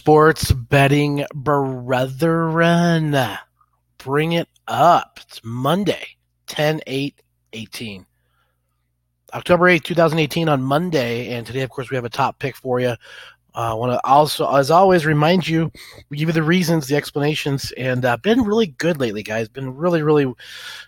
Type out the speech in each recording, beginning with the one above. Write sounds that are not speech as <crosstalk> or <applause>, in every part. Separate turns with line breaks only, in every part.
sports betting brethren, bring it up. It's Monday, 10 8 18. October 8, 2018, on Monday. And today, of course, we have a top pick for you. I uh, want to also, as always, remind you, we give you the reasons, the explanations, and uh, been really good lately, guys. Been really, really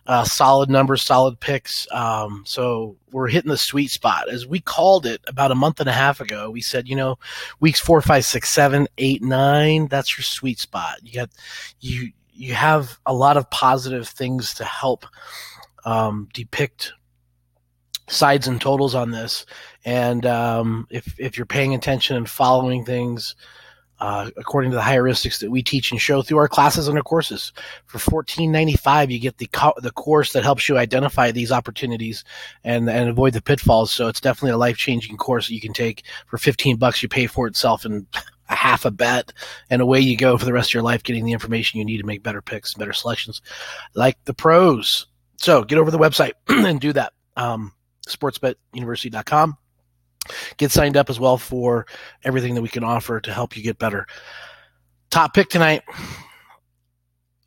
uh, solid numbers, solid picks. Um, so we're hitting the sweet spot. As we called it about a month and a half ago, we said, you know, weeks four, five, six, seven, eight, nine, that's your sweet spot. You got, you, you have a lot of positive things to help um, depict sides and totals on this. And um, if if you're paying attention and following things uh, according to the heuristics that we teach and show through our classes and our courses, for fourteen ninety five, you get the co- the course that helps you identify these opportunities and and avoid the pitfalls. So it's definitely a life changing course that you can take for fifteen bucks. You pay for itself and a half a bet, and away you go for the rest of your life, getting the information you need to make better picks, and better selections, like the pros. So get over the website <clears throat> and do that. Um, sportsbetuniversity.com. Get signed up as well for everything that we can offer to help you get better. Top pick tonight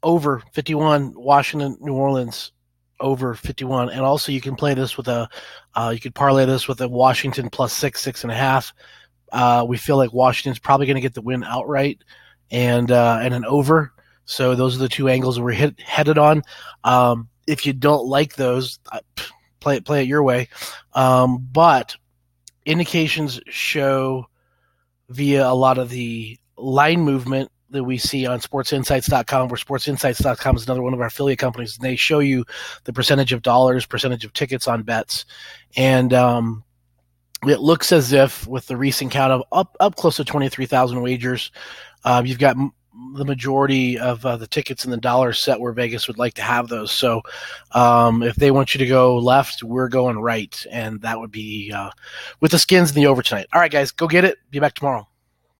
over 51 Washington New Orleans over 51 and also you can play this with a uh, you could parlay this with a Washington plus six six and a half uh, we feel like Washington's probably going to get the win outright and uh, and an over so those are the two angles we're hit, headed on um, if you don't like those uh, play it play it your way. Um, but indications show via a lot of the line movement that we see on sportsinsights.com where sportsinsights.com is another one of our affiliate companies and they show you the percentage of dollars percentage of tickets on bets and um, it looks as if with the recent count of up up close to 23000 wagers uh, you've got the majority of uh, the tickets in the dollar set where Vegas would like to have those. So um, if they want you to go left, we're going right, and that would be uh, with the skins and the over tonight. All right, guys, go get it. Be back tomorrow.